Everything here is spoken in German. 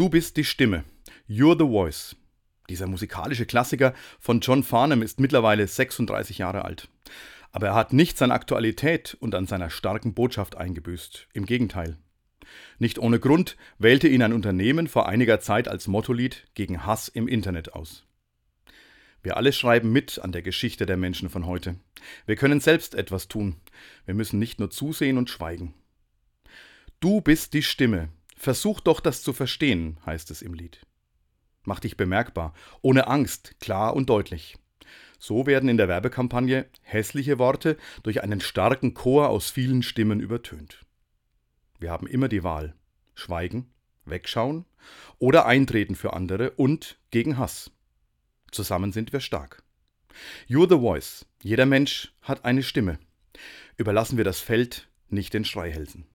Du bist die Stimme. You're the Voice. Dieser musikalische Klassiker von John Farnham ist mittlerweile 36 Jahre alt. Aber er hat nichts an Aktualität und an seiner starken Botschaft eingebüßt. Im Gegenteil. Nicht ohne Grund wählte ihn ein Unternehmen vor einiger Zeit als Mottolied gegen Hass im Internet aus. Wir alle schreiben mit an der Geschichte der Menschen von heute. Wir können selbst etwas tun. Wir müssen nicht nur zusehen und schweigen. Du bist die Stimme. Versuch doch das zu verstehen, heißt es im Lied. Mach dich bemerkbar, ohne Angst, klar und deutlich. So werden in der Werbekampagne hässliche Worte durch einen starken Chor aus vielen Stimmen übertönt. Wir haben immer die Wahl: Schweigen, wegschauen oder eintreten für andere und gegen Hass. Zusammen sind wir stark. You're the voice. Jeder Mensch hat eine Stimme. Überlassen wir das Feld nicht den Schreihälsen.